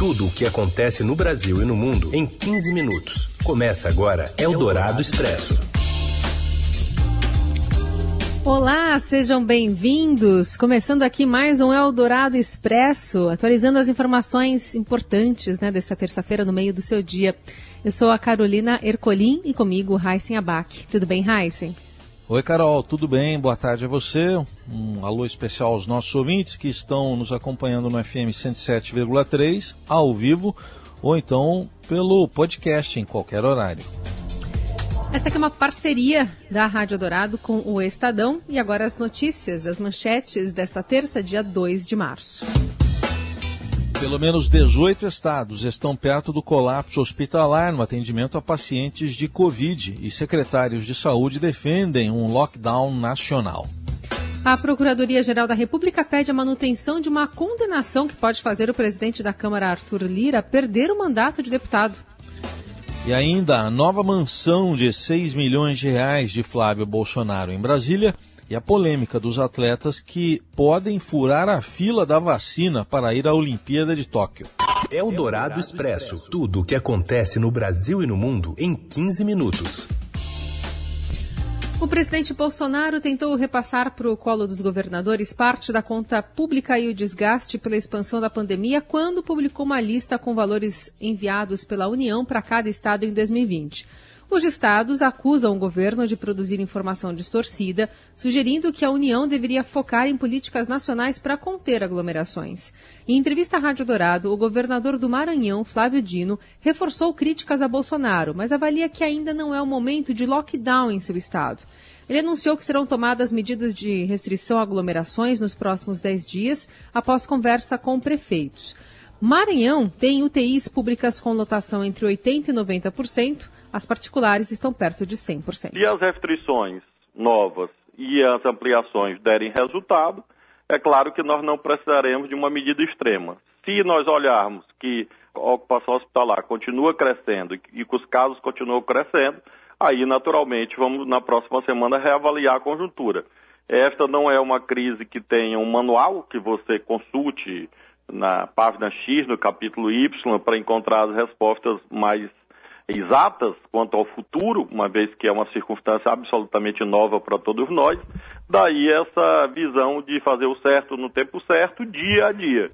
Tudo o que acontece no Brasil e no mundo em 15 minutos. Começa agora Eldorado Expresso. Olá, sejam bem-vindos. Começando aqui mais um Eldorado Expresso, atualizando as informações importantes né, dessa terça-feira no meio do seu dia. Eu sou a Carolina Ercolim e comigo Heisen Abac. Tudo bem, Heisen? Oi, Carol, tudo bem? Boa tarde a você. Um alô especial aos nossos ouvintes que estão nos acompanhando no FM 107,3 ao vivo ou então pelo podcast em qualquer horário. Essa aqui é uma parceria da Rádio Dourado com o Estadão e agora as notícias, as manchetes desta terça, dia 2 de março. Pelo menos 18 estados estão perto do colapso hospitalar no atendimento a pacientes de Covid e secretários de saúde defendem um lockdown nacional. A Procuradoria-Geral da República pede a manutenção de uma condenação que pode fazer o presidente da Câmara, Arthur Lira, perder o mandato de deputado. E ainda a nova mansão de 6 milhões de reais de Flávio Bolsonaro em Brasília e a polêmica dos atletas que podem furar a fila da vacina para ir à Olimpíada de Tóquio. É o Dourado Expresso. Tudo o que acontece no Brasil e no mundo em 15 minutos. O presidente Bolsonaro tentou repassar para o colo dos governadores parte da conta pública e o desgaste pela expansão da pandemia quando publicou uma lista com valores enviados pela União para cada estado em 2020. Os estados acusam o governo de produzir informação distorcida, sugerindo que a União deveria focar em políticas nacionais para conter aglomerações. Em entrevista à Rádio Dourado, o governador do Maranhão, Flávio Dino, reforçou críticas a Bolsonaro, mas avalia que ainda não é o momento de lockdown em seu estado. Ele anunciou que serão tomadas medidas de restrição a aglomerações nos próximos 10 dias, após conversa com prefeitos. Maranhão tem UTIs públicas com lotação entre 80% e 90%, as particulares estão perto de 100%. Se as restrições novas e as ampliações derem resultado, é claro que nós não precisaremos de uma medida extrema. Se nós olharmos que a ocupação hospitalar continua crescendo e que os casos continuam crescendo, aí naturalmente vamos na próxima semana reavaliar a conjuntura. Esta não é uma crise que tenha um manual que você consulte na página X, no capítulo Y, para encontrar as respostas mais exatas quanto ao futuro, uma vez que é uma circunstância absolutamente nova para todos nós, daí essa visão de fazer o certo no tempo certo, dia a dia.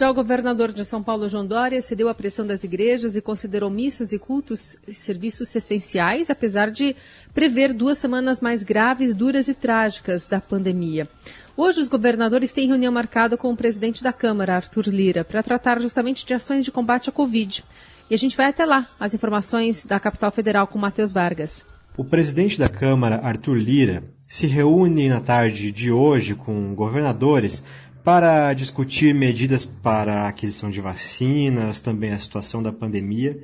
Já o governador de São Paulo, João Dória, cedeu à pressão das igrejas e considerou missas e cultos serviços essenciais, apesar de prever duas semanas mais graves, duras e trágicas da pandemia. Hoje, os governadores têm reunião marcada com o presidente da Câmara, Arthur Lira, para tratar justamente de ações de combate à Covid. E a gente vai até lá, as informações da capital federal com Matheus Vargas. O presidente da Câmara, Arthur Lira, se reúne na tarde de hoje com governadores para discutir medidas para a aquisição de vacinas, também a situação da pandemia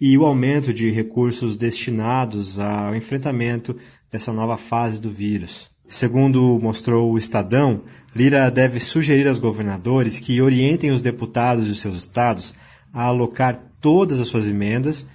e o aumento de recursos destinados ao enfrentamento dessa nova fase do vírus. Segundo mostrou o Estadão, Lira deve sugerir aos governadores que orientem os deputados de seus estados a alocar todas as suas emendas,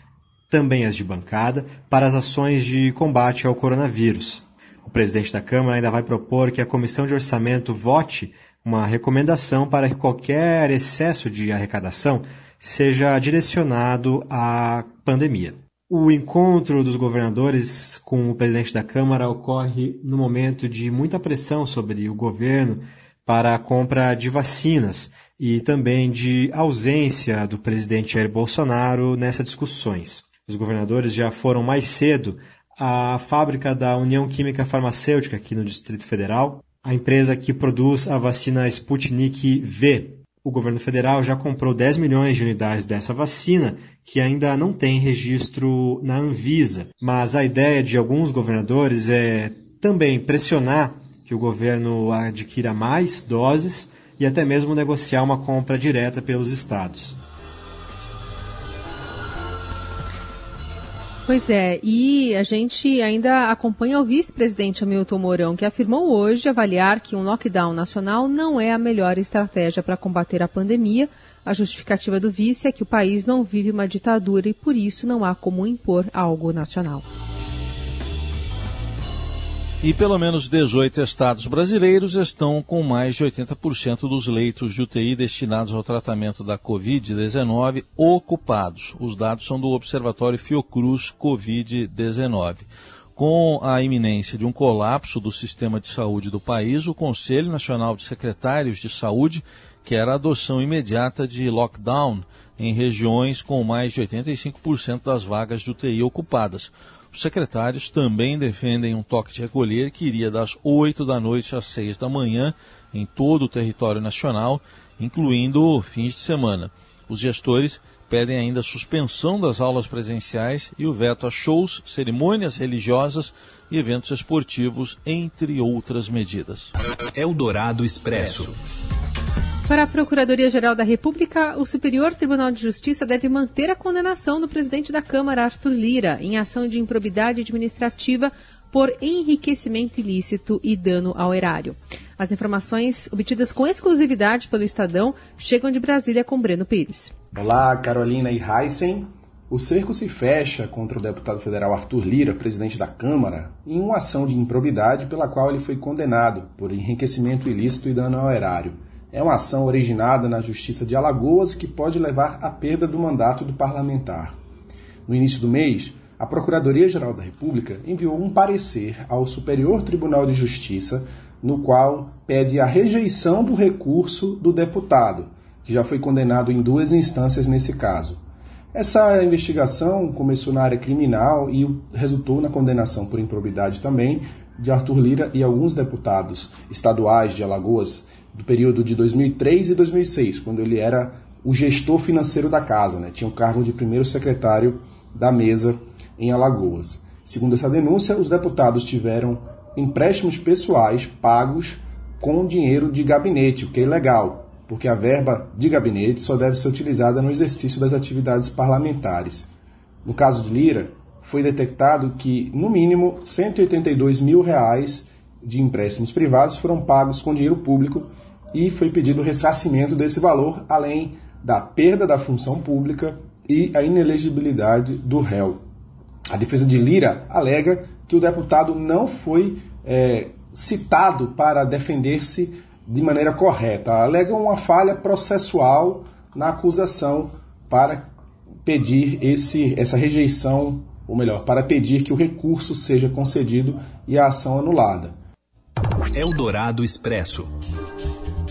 também as de bancada, para as ações de combate ao coronavírus. O presidente da Câmara ainda vai propor que a Comissão de Orçamento vote uma recomendação para que qualquer excesso de arrecadação seja direcionado à pandemia. O encontro dos governadores com o presidente da Câmara ocorre no momento de muita pressão sobre o governo para a compra de vacinas e também de ausência do presidente Jair Bolsonaro nessas discussões. Os governadores já foram mais cedo à fábrica da União Química Farmacêutica aqui no Distrito Federal, a empresa que produz a vacina Sputnik V. O governo federal já comprou 10 milhões de unidades dessa vacina, que ainda não tem registro na Anvisa. Mas a ideia de alguns governadores é também pressionar que o governo adquira mais doses e até mesmo negociar uma compra direta pelos estados. Pois é, e a gente ainda acompanha o vice-presidente Hamilton Mourão, que afirmou hoje avaliar que um lockdown nacional não é a melhor estratégia para combater a pandemia. A justificativa do vice é que o país não vive uma ditadura e por isso não há como impor algo nacional. E pelo menos 18 estados brasileiros estão com mais de 80% dos leitos de UTI destinados ao tratamento da Covid-19 ocupados. Os dados são do Observatório Fiocruz Covid-19. Com a iminência de um colapso do sistema de saúde do país, o Conselho Nacional de Secretários de Saúde quer a adoção imediata de lockdown em regiões com mais de 85% das vagas de UTI ocupadas. Os secretários também defendem um toque de recolher que iria das 8 da noite às 6 da manhã em todo o território nacional, incluindo fins de semana. Os gestores pedem ainda a suspensão das aulas presenciais e o veto a shows, cerimônias religiosas e eventos esportivos, entre outras medidas. Eldorado Expresso. Para a Procuradoria-Geral da República, o Superior Tribunal de Justiça deve manter a condenação do presidente da Câmara, Arthur Lira, em ação de improbidade administrativa por enriquecimento ilícito e dano ao erário. As informações obtidas com exclusividade pelo Estadão chegam de Brasília com Breno Pires. Olá, Carolina e Heisen. O cerco se fecha contra o deputado federal Arthur Lira, presidente da Câmara, em uma ação de improbidade pela qual ele foi condenado por enriquecimento ilícito e dano ao erário é uma ação originada na Justiça de Alagoas que pode levar à perda do mandato do parlamentar. No início do mês, a Procuradoria-Geral da República enviou um parecer ao Superior Tribunal de Justiça, no qual pede a rejeição do recurso do deputado, que já foi condenado em duas instâncias nesse caso. Essa investigação começou na área criminal e resultou na condenação por improbidade também de Arthur Lira e alguns deputados estaduais de Alagoas do período de 2003 e 2006, quando ele era o gestor financeiro da casa, né? tinha o cargo de primeiro secretário da mesa em Alagoas. Segundo essa denúncia, os deputados tiveram empréstimos pessoais pagos com dinheiro de gabinete, o que é ilegal, porque a verba de gabinete só deve ser utilizada no exercício das atividades parlamentares. No caso de Lira, foi detectado que, no mínimo, 182 mil reais de empréstimos privados foram pagos com dinheiro público e foi pedido o ressarcimento desse valor, além da perda da função pública e a inelegibilidade do réu. A defesa de Lira alega que o deputado não foi é, citado para defender-se de maneira correta. Alega uma falha processual na acusação para pedir esse, essa rejeição, ou melhor, para pedir que o recurso seja concedido e a ação anulada. Eldorado Expresso.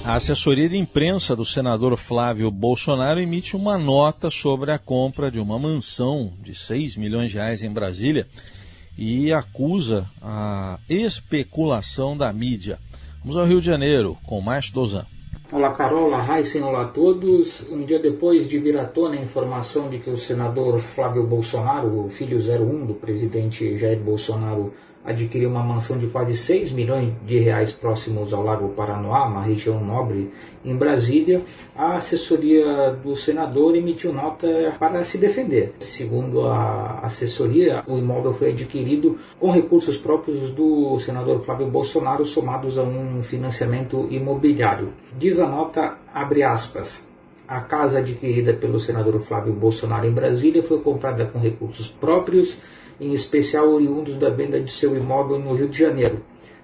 A assessoria de imprensa do senador Flávio Bolsonaro emite uma nota sobre a compra de uma mansão de 6 milhões de reais em Brasília e acusa a especulação da mídia. Vamos ao Rio de Janeiro com Márcio Dozan. Olá Carol, olá Heisen, olá a todos. Um dia depois de vir à tona a informação de que o senador Flávio Bolsonaro, o filho 01 do presidente Jair Bolsonaro, adquiriu uma mansão de quase 6 milhões de reais próximos ao Lago Paranoá, uma região nobre em Brasília, a assessoria do senador emitiu nota para se defender. Segundo a assessoria, o imóvel foi adquirido com recursos próprios do senador Flávio Bolsonaro, somados a um financiamento imobiliário. Diz a nota, abre aspas, a casa adquirida pelo senador Flávio Bolsonaro em Brasília foi comprada com recursos próprios em especial oriundos da venda de seu imóvel no Rio de Janeiro.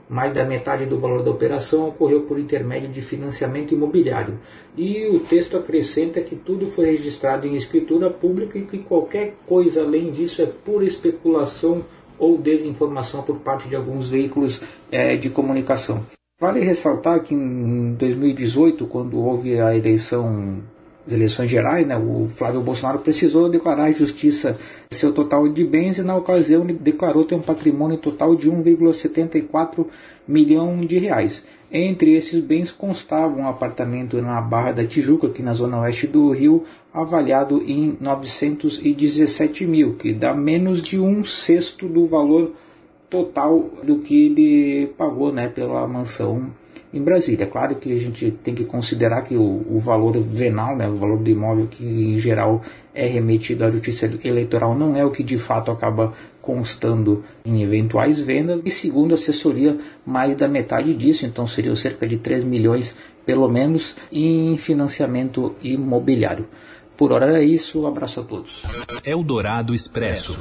Mais da metade do valor da operação ocorreu por intermédio de financiamento imobiliário. E o texto acrescenta que tudo foi registrado em escritura pública e que qualquer coisa além disso é pura especulação ou desinformação por parte de alguns veículos é, de comunicação. Vale ressaltar que em 2018, quando houve a eleição eleições gerais, né, o Flávio Bolsonaro precisou declarar à justiça seu total de bens e na ocasião ele declarou ter um patrimônio total de 1,74 milhão de reais. Entre esses bens constava um apartamento na Barra da Tijuca, aqui na zona oeste do Rio, avaliado em 917 mil, que dá menos de um sexto do valor total do que ele pagou né, pela mansão em Brasília. É claro que a gente tem que considerar que o, o, valor venal, né, o valor do imóvel que em geral é remetido à justiça eleitoral, não é o que de fato acaba constando em eventuais vendas. E segundo a assessoria, mais da metade disso, então seriam cerca de 3 milhões pelo menos, em financiamento imobiliário. Por hora era isso, um abraço a todos. Eldorado Expresso.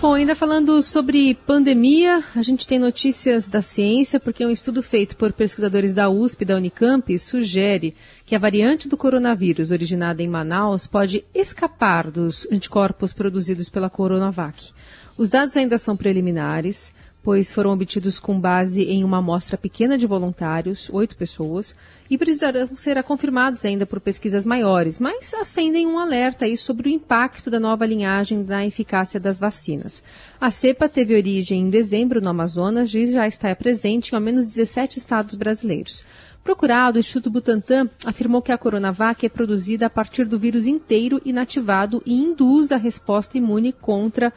Bom, ainda falando sobre pandemia, a gente tem notícias da ciência, porque um estudo feito por pesquisadores da USP e da Unicamp sugere que a variante do coronavírus originada em Manaus pode escapar dos anticorpos produzidos pela Coronavac. Os dados ainda são preliminares, pois foram obtidos com base em uma amostra pequena de voluntários, oito pessoas, e precisarão ser confirmados ainda por pesquisas maiores, mas acendem um alerta aí sobre o impacto da nova linhagem na eficácia das vacinas. A cepa teve origem em dezembro no Amazonas e já está presente em ao menos 17 estados brasileiros. Procurado, o Instituto Butantan afirmou que a Coronavac é produzida a partir do vírus inteiro inativado e induz a resposta imune contra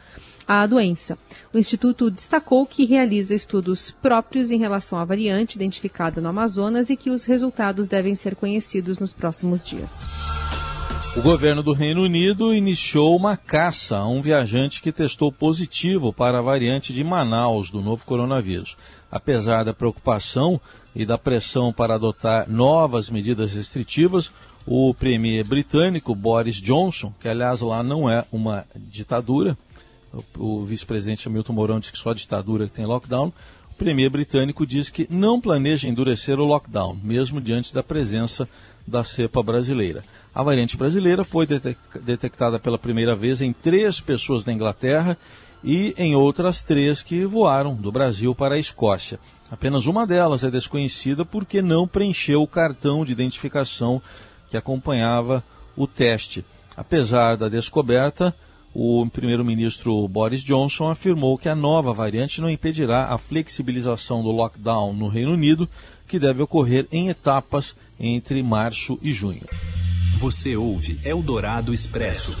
doença. O Instituto destacou que realiza estudos próprios em relação à variante identificada no Amazonas e que os resultados devem ser conhecidos nos próximos dias. O governo do Reino Unido iniciou uma caça a um viajante que testou positivo para a variante de Manaus do novo coronavírus. Apesar da preocupação e da pressão para adotar novas medidas restritivas, o premier britânico Boris Johnson, que aliás lá não é uma ditadura, o vice-presidente Hamilton Mourão diz que só a ditadura tem lockdown. O premier britânico diz que não planeja endurecer o lockdown, mesmo diante da presença da cepa brasileira. A variante brasileira foi detectada pela primeira vez em três pessoas da Inglaterra e em outras três que voaram do Brasil para a Escócia. Apenas uma delas é desconhecida porque não preencheu o cartão de identificação que acompanhava o teste. Apesar da descoberta, o primeiro-ministro Boris Johnson afirmou que a nova variante não impedirá a flexibilização do lockdown no Reino Unido, que deve ocorrer em etapas entre março e junho. Você ouve Eldorado Expresso.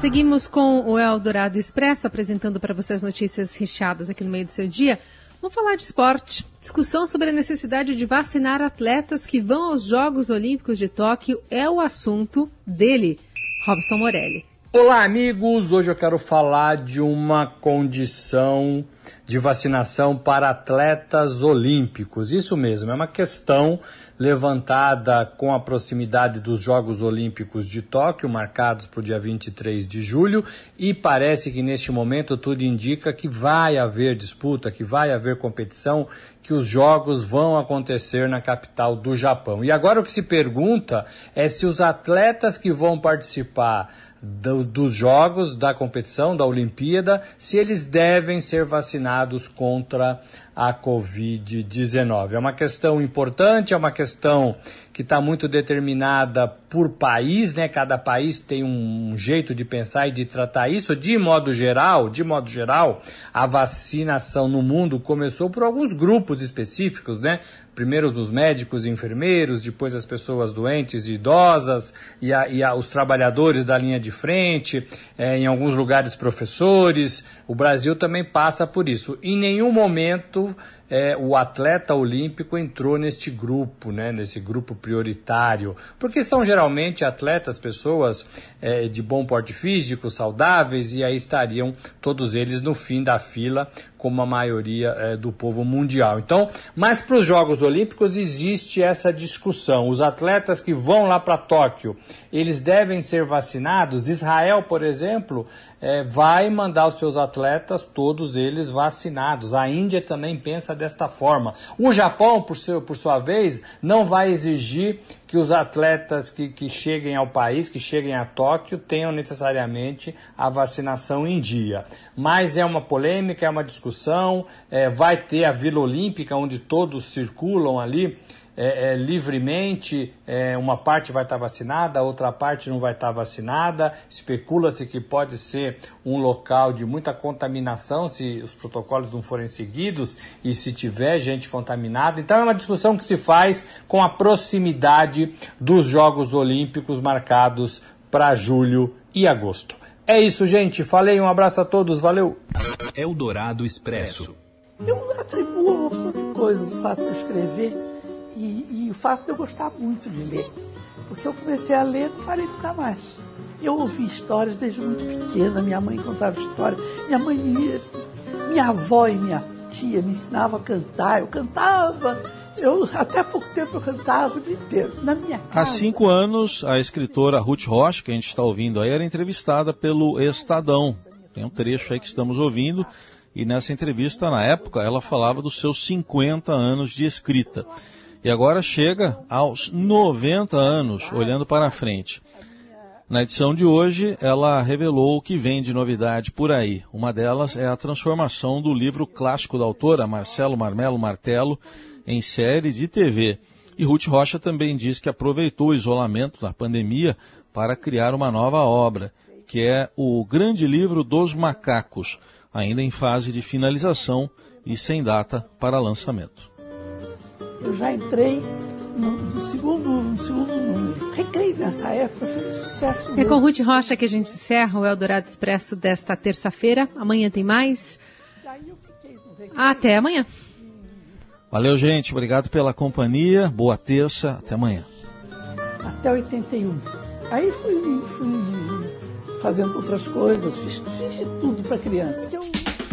Seguimos com o Eldorado Expresso, apresentando para vocês notícias recheadas aqui no meio do seu dia. Vamos falar de esporte. Discussão sobre a necessidade de vacinar atletas que vão aos Jogos Olímpicos de Tóquio é o assunto dele, Robson Morelli. Olá, amigos! Hoje eu quero falar de uma condição de vacinação para atletas olímpicos. Isso mesmo, é uma questão levantada com a proximidade dos Jogos Olímpicos de Tóquio, marcados para o dia 23 de julho, e parece que neste momento tudo indica que vai haver disputa, que vai haver competição, que os jogos vão acontecer na capital do Japão. E agora o que se pergunta é se os atletas que vão participar do, dos jogos, da competição, da Olimpíada, se eles devem ser vacinados contra a Covid-19. É uma questão importante, é uma questão que está muito determinada por país, né? Cada país tem um jeito de pensar e de tratar isso. De modo geral, de modo geral, a vacinação no mundo começou por alguns grupos específicos, né? Primeiro os médicos e enfermeiros, depois as pessoas doentes e idosas, e, a, e a, os trabalhadores da linha de frente, é, em alguns lugares professores. O Brasil também passa por isso. Em nenhum momento é, o atleta olímpico entrou neste grupo, né, nesse grupo prioritário, porque são geralmente atletas, pessoas é, de bom porte físico, saudáveis, e aí estariam todos eles no fim da fila, como a maioria é, do povo mundial. Então, mas para os Jogos Olímpicos existe essa discussão. Os atletas que vão lá para Tóquio, eles devem ser vacinados. Israel, por exemplo, é, vai mandar os seus atletas, todos eles vacinados. A Índia também pensa desta forma. O Japão, por, seu, por sua vez, não vai exigir que os atletas que, que cheguem ao país, que cheguem a Tóquio, tenham necessariamente a vacinação em dia. Mas é uma polêmica, é uma discussão, é, vai ter a Vila Olímpica, onde todos circulam ali é, é, livremente, é, uma parte vai estar vacinada, a outra parte não vai estar vacinada. Especula-se que pode ser um local de muita contaminação se os protocolos não forem seguidos e se tiver gente contaminada. Então é uma discussão que se faz com a proximidade dos Jogos Olímpicos marcados para julho e agosto. É isso, gente. Falei, um abraço a todos, valeu. Eldorado Expresso. Eu atribuo uma opção de coisas o fato de eu escrever e, e, o fato de eu gostar muito de ler. Porque eu comecei a ler, não parei nunca mais. Eu ouvi histórias desde muito pequena, minha mãe contava histórias, minha mãe, minha, minha avó e minha tia me ensinavam a cantar, eu cantava Eu, até pouco tempo, eu cantava o dia inteiro. Na minha casa. Há cinco anos, a escritora Ruth Rocha, que a gente está ouvindo aí, era entrevistada pelo Estadão. Tem um trecho aí que estamos ouvindo. E nessa entrevista, na época, ela falava dos seus 50 anos de escrita. E agora chega aos 90 anos, olhando para frente. Na edição de hoje, ela revelou o que vem de novidade por aí. Uma delas é a transformação do livro clássico da autora, Marcelo Marmelo Martelo, em série de TV. E Ruth Rocha também diz que aproveitou o isolamento da pandemia para criar uma nova obra, que é o Grande Livro dos Macacos, ainda em fase de finalização e sem data para lançamento. Eu já entrei no, segundo, no segundo número. Recreio nessa época, foi um sucesso. É com Ruth Rocha que a gente encerra o Eldorado Expresso desta terça-feira. Amanhã tem mais. Até amanhã. Valeu, gente. Obrigado pela companhia. Boa terça. Até amanhã. Até 81. Aí fui, fui fazendo outras coisas, fiz, fiz tudo para criança.